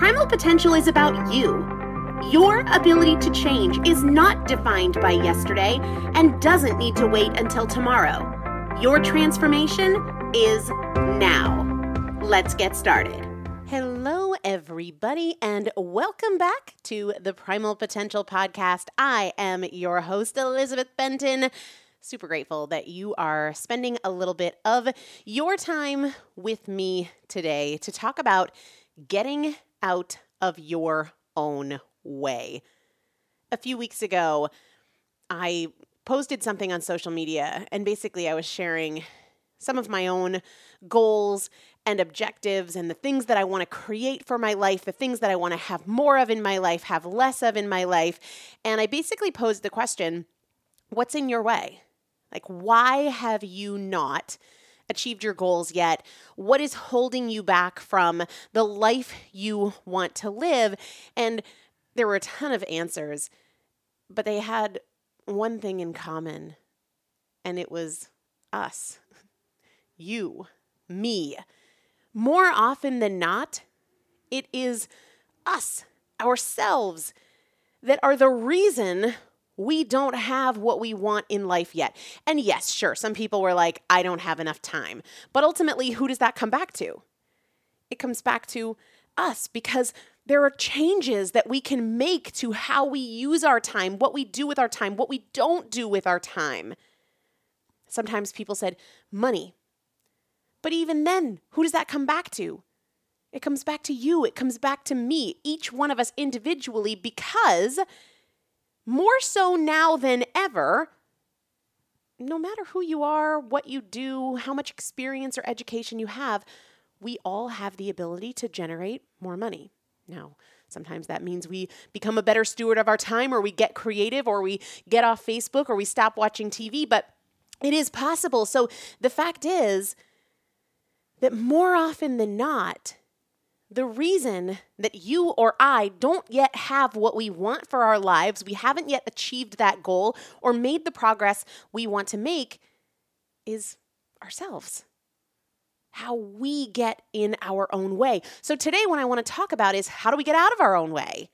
Primal potential is about you. Your ability to change is not defined by yesterday and doesn't need to wait until tomorrow. Your transformation is now. Let's get started. Hello, everybody, and welcome back to the Primal Potential Podcast. I am your host, Elizabeth Benton. Super grateful that you are spending a little bit of your time with me today to talk about getting out of your own way. A few weeks ago, I posted something on social media, and basically, I was sharing some of my own goals and objectives and the things that I want to create for my life, the things that I want to have more of in my life, have less of in my life. And I basically posed the question what's in your way? Like, why have you not? Achieved your goals yet? What is holding you back from the life you want to live? And there were a ton of answers, but they had one thing in common, and it was us, you, me. More often than not, it is us, ourselves, that are the reason we don't have what we want in life yet. And yes, sure, some people were like, I don't have enough time. But ultimately, who does that come back to? It comes back to us because there are changes that we can make to how we use our time, what we do with our time, what we don't do with our time. Sometimes people said, money. But even then, who does that come back to? It comes back to you. It comes back to me, each one of us individually, because more so now than ever, no matter who you are, what you do, how much experience or education you have, we all have the ability to generate more money. Now, sometimes that means we become a better steward of our time, or we get creative, or we get off Facebook, or we stop watching TV, but it is possible. So the fact is that more often than not, the reason that you or I don't yet have what we want for our lives, we haven't yet achieved that goal or made the progress we want to make, is ourselves how we get in our own way. So, today, what I want to talk about is how do we get out of our own way?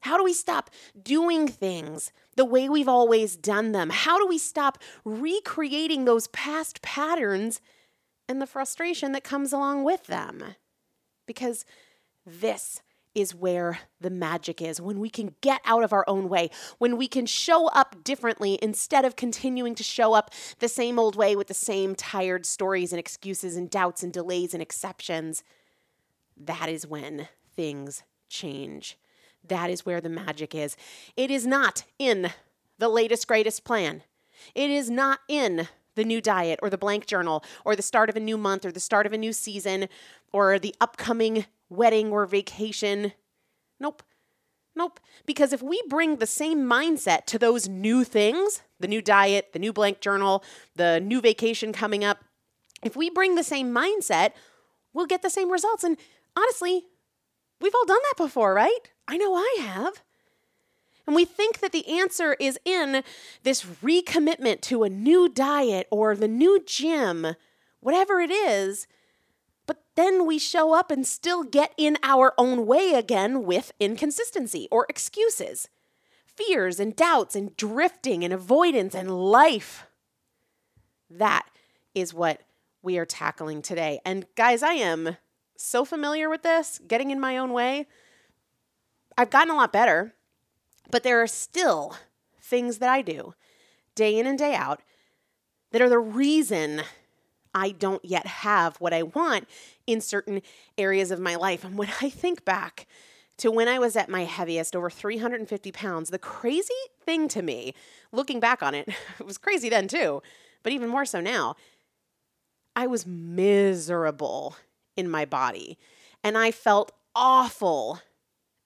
How do we stop doing things the way we've always done them? How do we stop recreating those past patterns and the frustration that comes along with them? Because this is where the magic is when we can get out of our own way, when we can show up differently instead of continuing to show up the same old way with the same tired stories and excuses and doubts and delays and exceptions. That is when things change. That is where the magic is. It is not in the latest, greatest plan. It is not in the new diet or the blank journal or the start of a new month or the start of a new season or the upcoming wedding or vacation. Nope. Nope. Because if we bring the same mindset to those new things, the new diet, the new blank journal, the new vacation coming up, if we bring the same mindset, we'll get the same results. And honestly, we've all done that before, right? I know I have. And we think that the answer is in this recommitment to a new diet or the new gym, whatever it is. Then we show up and still get in our own way again with inconsistency or excuses, fears and doubts and drifting and avoidance and life. That is what we are tackling today. And guys, I am so familiar with this, getting in my own way. I've gotten a lot better, but there are still things that I do day in and day out that are the reason I don't yet have what I want in certain areas of my life. And when I think back to when I was at my heaviest, over 350 pounds, the crazy thing to me, looking back on it, it was crazy then too, but even more so now, I was miserable in my body and I felt awful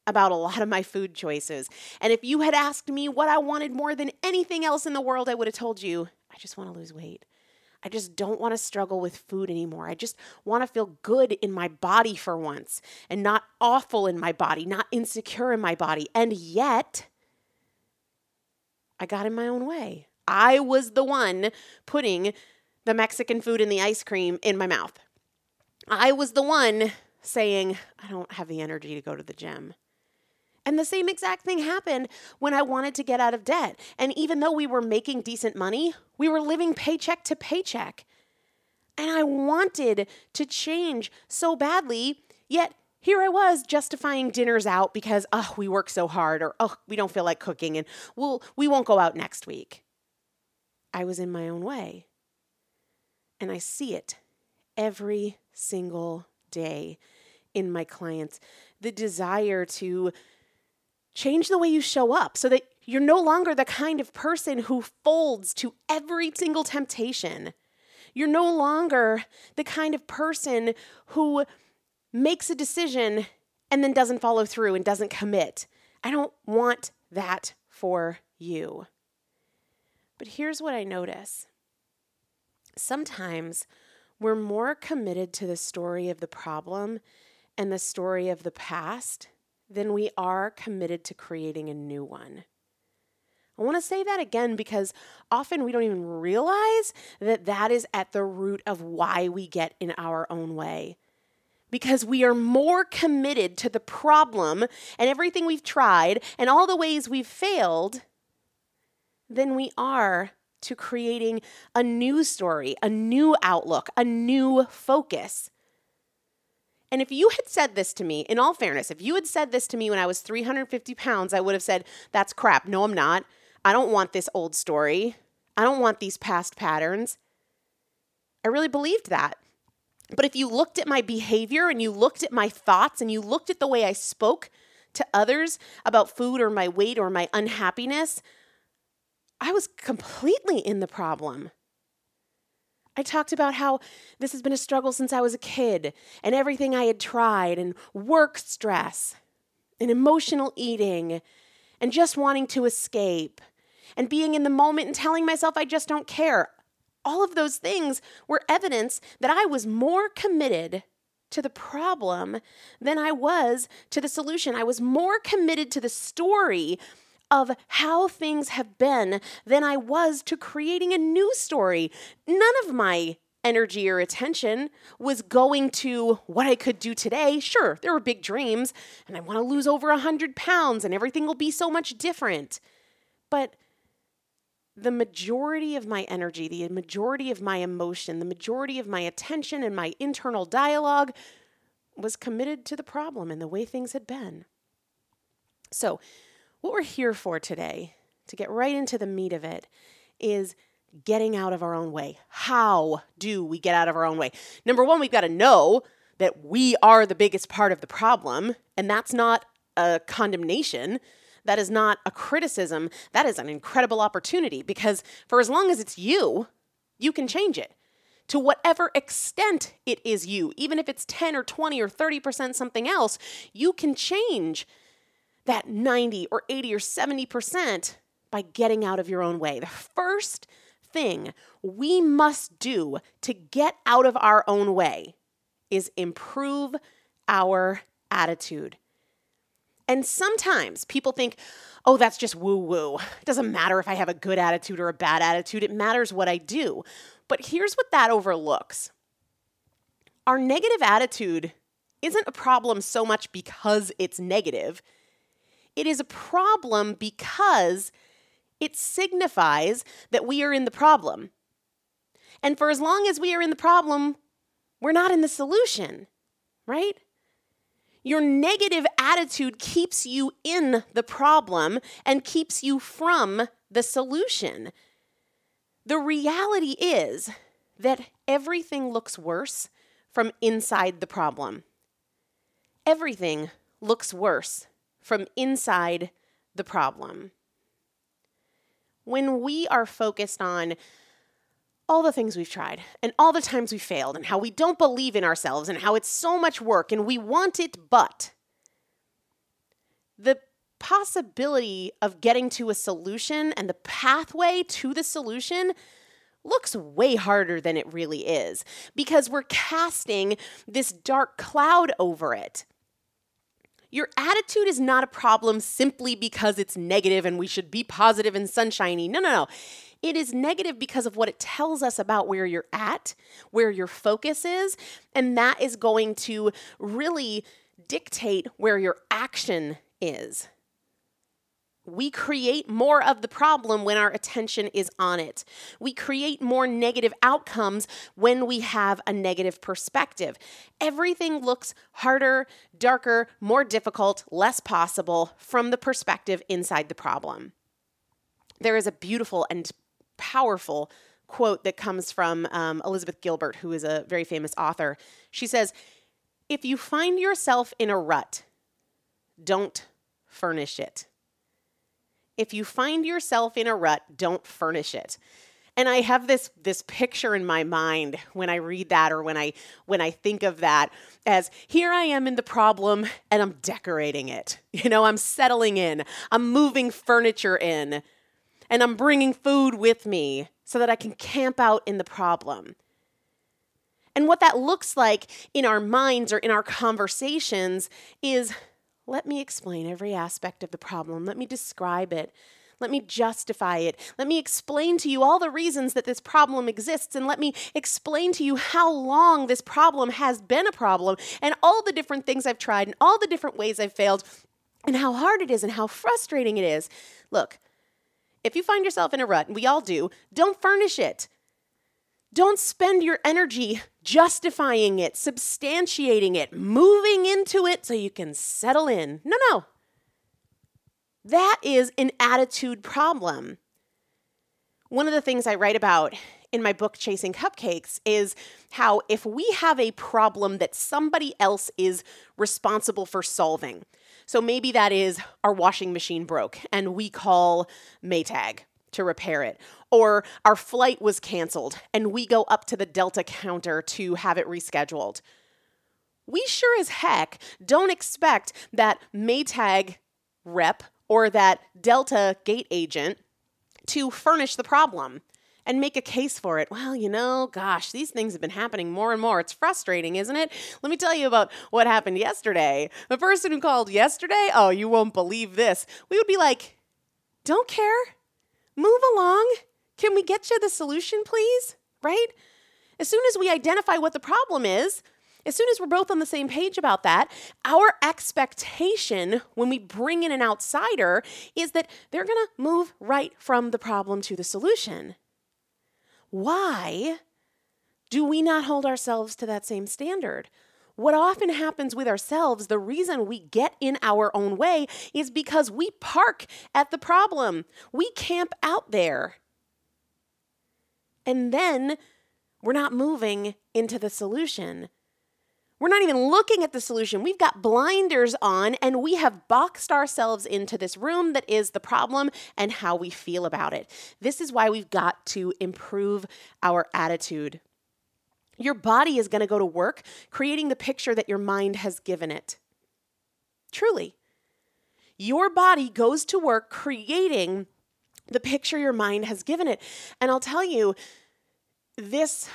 about a lot of my food choices. And if you had asked me what I wanted more than anything else in the world, I would have told you, I just want to lose weight. I just don't want to struggle with food anymore. I just want to feel good in my body for once and not awful in my body, not insecure in my body. And yet, I got in my own way. I was the one putting the Mexican food and the ice cream in my mouth. I was the one saying, I don't have the energy to go to the gym. And the same exact thing happened when I wanted to get out of debt. And even though we were making decent money, we were living paycheck to paycheck. And I wanted to change so badly, yet here I was justifying dinners out because, oh, we work so hard, or oh, we don't feel like cooking, and we'll, we won't go out next week. I was in my own way. And I see it every single day in my clients the desire to change the way you show up so that you're no longer the kind of person who folds to every single temptation. You're no longer the kind of person who makes a decision and then doesn't follow through and doesn't commit. I don't want that for you. But here's what I notice sometimes we're more committed to the story of the problem and the story of the past than we are committed to creating a new one. I want to say that again because often we don't even realize that that is at the root of why we get in our own way. Because we are more committed to the problem and everything we've tried and all the ways we've failed than we are to creating a new story, a new outlook, a new focus. And if you had said this to me, in all fairness, if you had said this to me when I was 350 pounds, I would have said, That's crap. No, I'm not. I don't want this old story. I don't want these past patterns. I really believed that. But if you looked at my behavior and you looked at my thoughts and you looked at the way I spoke to others about food or my weight or my unhappiness, I was completely in the problem. I talked about how this has been a struggle since I was a kid and everything I had tried, and work stress, and emotional eating, and just wanting to escape, and being in the moment and telling myself I just don't care. All of those things were evidence that I was more committed to the problem than I was to the solution. I was more committed to the story of how things have been than I was to creating a new story. None of my energy or attention was going to what I could do today. Sure, there were big dreams, and I want to lose over 100 pounds, and everything will be so much different. But the majority of my energy, the majority of my emotion, the majority of my attention and my internal dialogue was committed to the problem and the way things had been. So, what we're here for today, to get right into the meat of it, is getting out of our own way. How do we get out of our own way? Number one, we've got to know that we are the biggest part of the problem, and that's not a condemnation. That is not a criticism. That is an incredible opportunity because for as long as it's you, you can change it to whatever extent it is you. Even if it's 10 or 20 or 30% something else, you can change that 90 or 80 or 70% by getting out of your own way. The first thing we must do to get out of our own way is improve our attitude. And sometimes people think, oh, that's just woo woo. It doesn't matter if I have a good attitude or a bad attitude, it matters what I do. But here's what that overlooks our negative attitude isn't a problem so much because it's negative it is a problem because it signifies that we are in the problem. And for as long as we are in the problem, we're not in the solution, right? Your negative attitude keeps you in the problem and keeps you from the solution. The reality is that everything looks worse from inside the problem. Everything looks worse from inside the problem. When we are focused on all the things we've tried and all the times we failed and how we don't believe in ourselves and how it's so much work and we want it, but the possibility of getting to a solution and the pathway to the solution looks way harder than it really is because we're casting this dark cloud over it. Your attitude is not a problem simply because it's negative and we should be positive and sunshiny. No, no, no. It is negative because of what it tells us about where you're at, where your focus is, and that is going to really dictate where your action is we create more of the problem when our attention is on it. We create more negative outcomes when we have a negative perspective. Everything looks harder, darker, more difficult, less possible from the perspective inside the problem. There is a beautiful and powerful quote that comes from um, Elizabeth Gilbert, who is a very famous author. She says, If you find yourself in a rut, don't furnish it. If you find yourself in a rut, don't furnish it. And I have this this picture in my mind when I read that or when I when I think of that as here I am in the problem and I'm decorating it. You know, I'm settling in. I'm moving furniture in and I'm bringing food with me so that I can camp out in the problem. And what that looks like in our minds or in our conversations is let me explain every aspect of the problem. Let me describe it. Let me justify it. Let me explain to you all the reasons that this problem exists, and let me explain to you how long this problem has been a problem, and all the different things I've tried, and all the different ways I've failed, and how hard it is, and how frustrating it is. Look, if you find yourself in a rut, and we all do, don't furnish it. Don't spend your energy justifying it, substantiating it, moving into it so you can settle in. No, no. That is an attitude problem. One of the things I write about in my book, Chasing Cupcakes, is how if we have a problem that somebody else is responsible for solving, so maybe that is our washing machine broke and we call Maytag to repair it. Or our flight was canceled and we go up to the Delta counter to have it rescheduled. We sure as heck don't expect that Maytag rep or that Delta gate agent to furnish the problem and make a case for it. Well, you know, gosh, these things have been happening more and more. It's frustrating, isn't it? Let me tell you about what happened yesterday. The person who called yesterday, oh, you won't believe this. We would be like, don't care. Move along. Can we get you the solution, please? Right? As soon as we identify what the problem is, as soon as we're both on the same page about that, our expectation when we bring in an outsider is that they're going to move right from the problem to the solution. Why do we not hold ourselves to that same standard? What often happens with ourselves, the reason we get in our own way is because we park at the problem. We camp out there. And then we're not moving into the solution. We're not even looking at the solution. We've got blinders on and we have boxed ourselves into this room that is the problem and how we feel about it. This is why we've got to improve our attitude. Your body is going to go to work creating the picture that your mind has given it. Truly. Your body goes to work creating the picture your mind has given it. And I'll tell you, this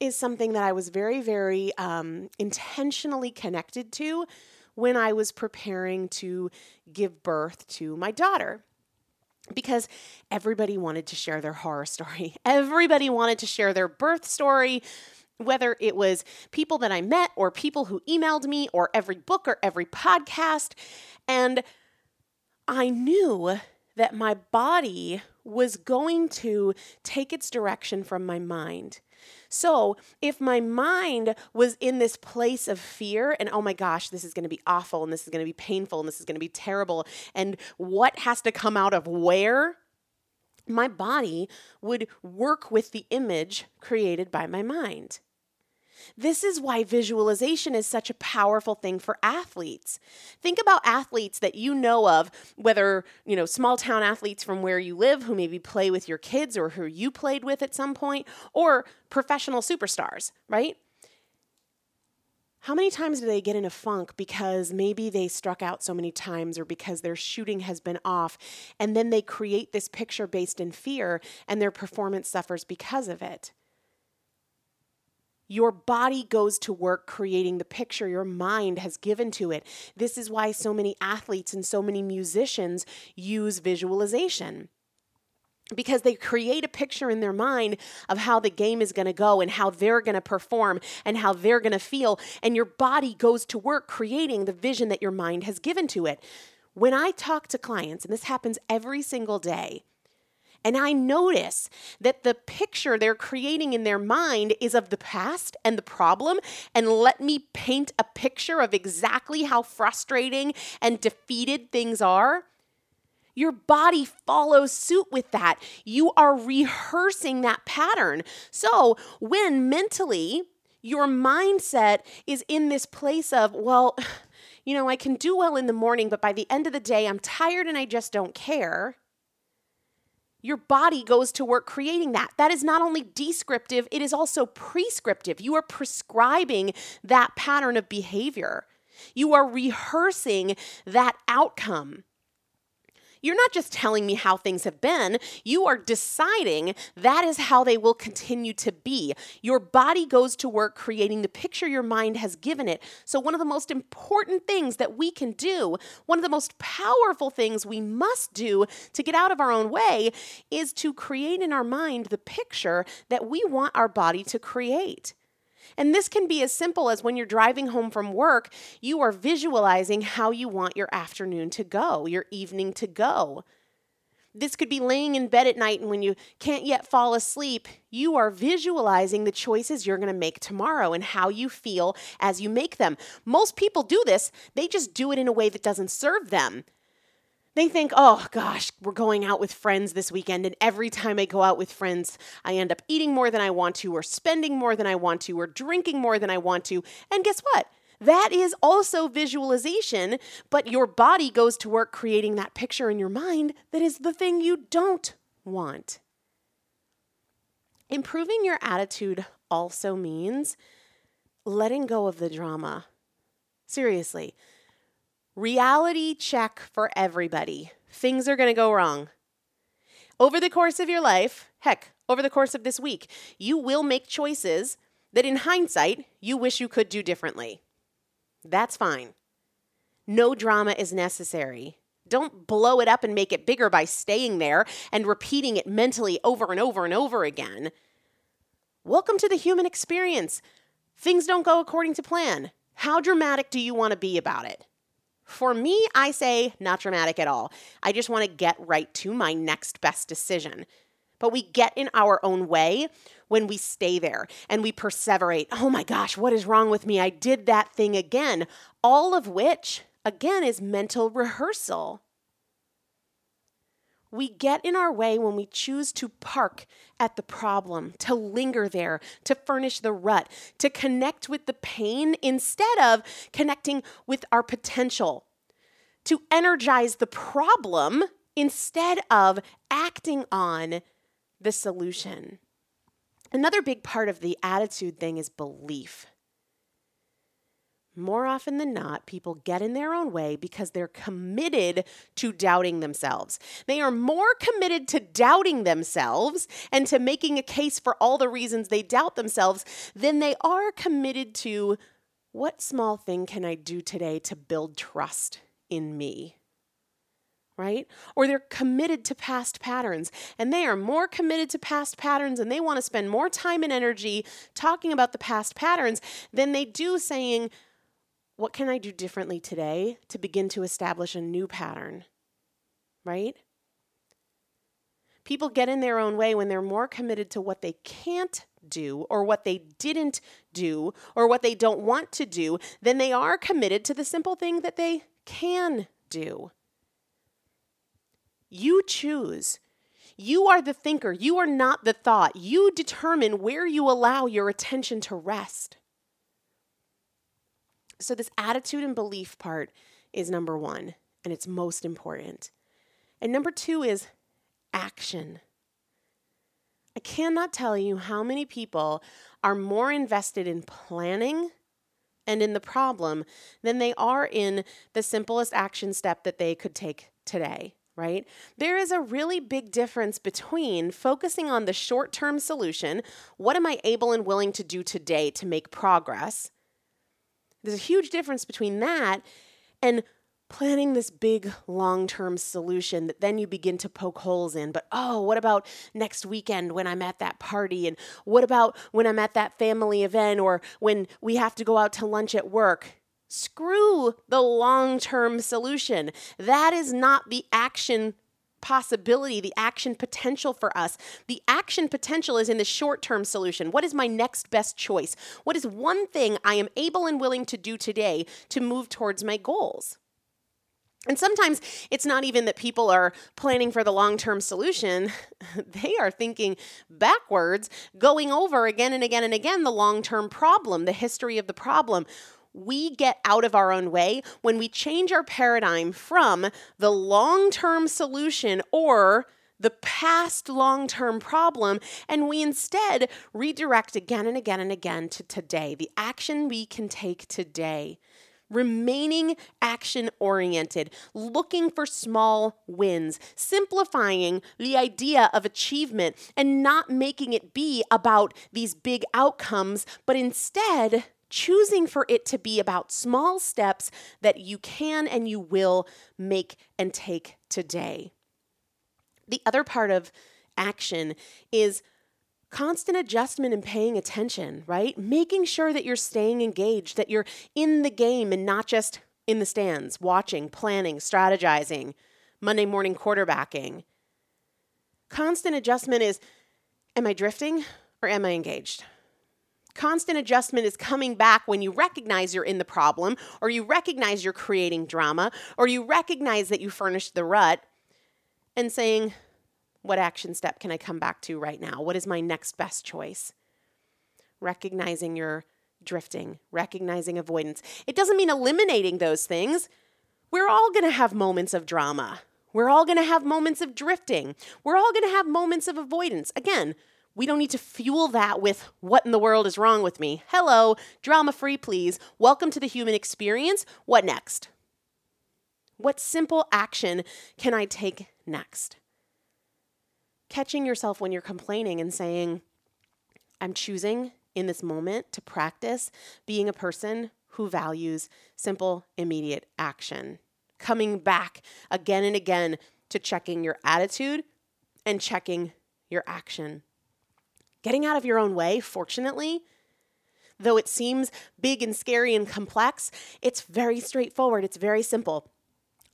is something that I was very, very um, intentionally connected to when I was preparing to give birth to my daughter. Because everybody wanted to share their horror story. Everybody wanted to share their birth story, whether it was people that I met or people who emailed me or every book or every podcast. And I knew that my body was going to take its direction from my mind. So, if my mind was in this place of fear and, oh my gosh, this is going to be awful and this is going to be painful and this is going to be terrible, and what has to come out of where, my body would work with the image created by my mind. This is why visualization is such a powerful thing for athletes. Think about athletes that you know of, whether, you know, small town athletes from where you live who maybe play with your kids or who you played with at some point, or professional superstars, right? How many times do they get in a funk because maybe they struck out so many times or because their shooting has been off and then they create this picture based in fear and their performance suffers because of it? Your body goes to work creating the picture your mind has given to it. This is why so many athletes and so many musicians use visualization because they create a picture in their mind of how the game is going to go and how they're going to perform and how they're going to feel. And your body goes to work creating the vision that your mind has given to it. When I talk to clients, and this happens every single day, and I notice that the picture they're creating in their mind is of the past and the problem. And let me paint a picture of exactly how frustrating and defeated things are. Your body follows suit with that. You are rehearsing that pattern. So when mentally your mindset is in this place of, well, you know, I can do well in the morning, but by the end of the day, I'm tired and I just don't care. Your body goes to work creating that. That is not only descriptive, it is also prescriptive. You are prescribing that pattern of behavior. You are rehearsing that outcome. You're not just telling me how things have been, you are deciding that is how they will continue to be. Your body goes to work creating the picture your mind has given it. So, one of the most important things that we can do, one of the most powerful things we must do to get out of our own way, is to create in our mind the picture that we want our body to create. And this can be as simple as when you're driving home from work, you are visualizing how you want your afternoon to go, your evening to go. This could be laying in bed at night and when you can't yet fall asleep, you are visualizing the choices you're going to make tomorrow and how you feel as you make them. Most people do this, they just do it in a way that doesn't serve them they think, oh gosh, we're going out with friends this weekend. And every time I go out with friends, I end up eating more than I want to, or spending more than I want to, or drinking more than I want to. And guess what? That is also visualization, but your body goes to work creating that picture in your mind that is the thing you don't want. Improving your attitude also means letting go of the drama. Seriously, Reality check for everybody. Things are going to go wrong. Over the course of your life, heck, over the course of this week, you will make choices that in hindsight you wish you could do differently. That's fine. No drama is necessary. Don't blow it up and make it bigger by staying there and repeating it mentally over and over and over again. Welcome to the human experience. Things don't go according to plan. How dramatic do you want to be about it? For me, I say not dramatic at all. I just want to get right to my next best decision. But we get in our own way when we stay there and we perseverate. Oh my gosh, what is wrong with me? I did that thing again. All of which, again, is mental rehearsal. We get in our way when we choose to park at the problem, to linger there, to furnish the rut, to connect with the pain instead of connecting with our potential, to energize the problem instead of acting on the solution. Another big part of the attitude thing is belief more often than not, people get in their own way because they're committed to doubting themselves. They are more committed to doubting themselves and to making a case for all the reasons they doubt themselves than they are committed to what small thing can I do today to build trust in me? Right? Or they're committed to past patterns and they are more committed to past patterns and they want to spend more time and energy talking about the past patterns than they do saying, what can I do differently today to begin to establish a new pattern? Right? People get in their own way when they're more committed to what they can't do or what they didn't do or what they don't want to do than they are committed to the simple thing that they can do. You choose. You are the thinker. You are not the thought. You determine where you allow your attention to rest. So, this attitude and belief part is number one, and it's most important. And number two is action. I cannot tell you how many people are more invested in planning and in the problem than they are in the simplest action step that they could take today right? There is a really big difference between focusing on the short term solution what am I able and willing to do today to make progress there's a huge difference between that and planning this big long term solution that then you begin to poke holes in. But oh, what about next weekend when I'm at that party? And what about when I'm at that family event or when we have to go out to lunch at work? Screw the long term solution. That is not the action possibility, the action potential for us. The action potential is in the short term solution. What is my next best choice? What is one thing I am able and willing to do today to move towards my goals? And sometimes it's not even that people are planning for the long term solution. They are thinking backwards, going over again and again and again the long term problem, the history of the problem. We get out of our own way when we change our paradigm from the long term solution or the past long term problem, and we instead redirect again and again and again to today, the action we can take today. Remaining action oriented, looking for small wins, simplifying the idea of achievement, and not making it be about these big outcomes, but instead choosing for it to be about small steps that you can and you will make and take today. The other part of action is constant adjustment and paying attention, right? Making sure that you're staying engaged, that you're in the game and not just in the stands, watching, planning, strategizing, Monday morning quarterbacking. Constant adjustment is am I drifting or am I engaged? Constant adjustment is coming back when you recognize you're in the problem, or you recognize you're creating drama, or you recognize that you furnished the rut, and saying, what action step can I come back to right now? What is my next best choice? Recognizing your drifting, recognizing avoidance. It doesn't mean eliminating those things. We're all going to have moments of drama. We're all going to have moments of drifting. We're all going to have moments of avoidance. Again, we don't need to fuel that with what in the world is wrong with me. Hello, drama free, please. Welcome to the human experience. What next? What simple action can I take next? catching yourself when you're complaining and saying, I'm choosing in this moment to practice being a person who values simple, immediate action. Coming back again and again to checking your attitude and checking your action. Getting out of your own way, fortunately, though it seems big and scary and complex, it's very straightforward. It's very simple.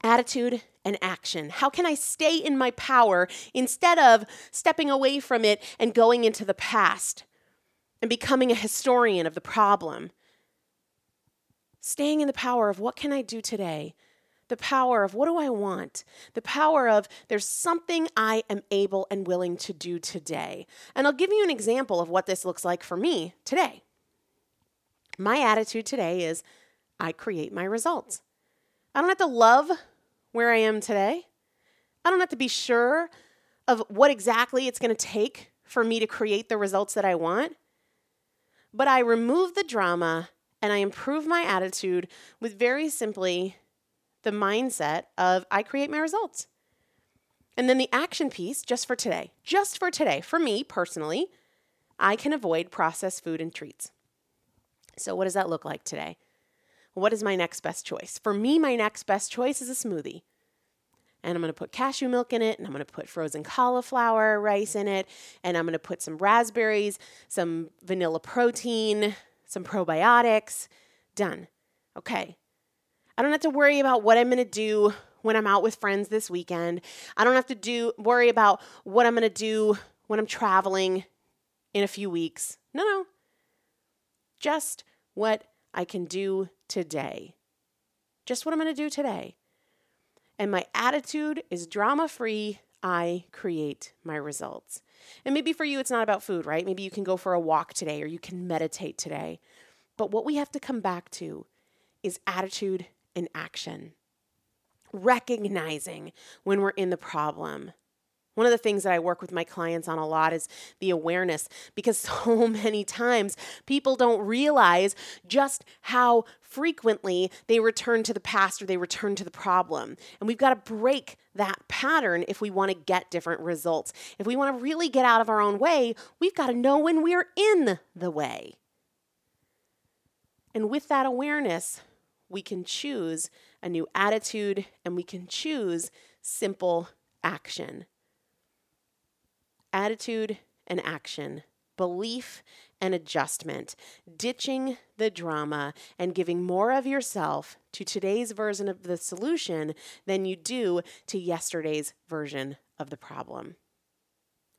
Attitude and action? How can I stay in my power instead of stepping away from it and going into the past and becoming a historian of the problem? Staying in the power of what can I do today? The power of what do I want? The power of there's something I am able and willing to do today. And I'll give you an example of what this looks like for me today. My attitude today is I create my results. I don't have to love where I am today. I don't have to be sure of what exactly it's going to take for me to create the results that I want. But I remove the drama and I improve my attitude with very simply the mindset of I create my results. And then the action piece, just for today, just for today, for me personally, I can avoid processed food and treats. So, what does that look like today? What is my next best choice? For me, my next best choice is a smoothie. And I'm to put cashew milk in it, and I'm to put frozen cauliflower rice in it, and I'm to put some raspberries, some vanilla protein, some probiotics. Done. Okay. I don't have to worry about what I'm going to do when I'm out with friends this weekend. I don't have to do worry about what I'm going to do when I'm traveling in a few weeks. No, no. Just what I can do today. Just what I'm going to do today. And my attitude is drama free. I create my results. And maybe for you, it's not about food, right? Maybe you can go for a walk today or you can meditate today. But what we have to come back to is attitude and action. Recognizing when we're in the problem, one of the things that I work with my clients on a lot is the awareness because so many times people don't realize just how frequently they return to the past or they return to the problem. And we've got to break that pattern if we want to get different results. If we want to really get out of our own way, we've got to know when we're in the way. And with that awareness, we can choose a new attitude and we can choose simple action attitude and action, belief and adjustment, ditching the drama and giving more of yourself to today's version of the solution than you do to yesterday's version of the problem.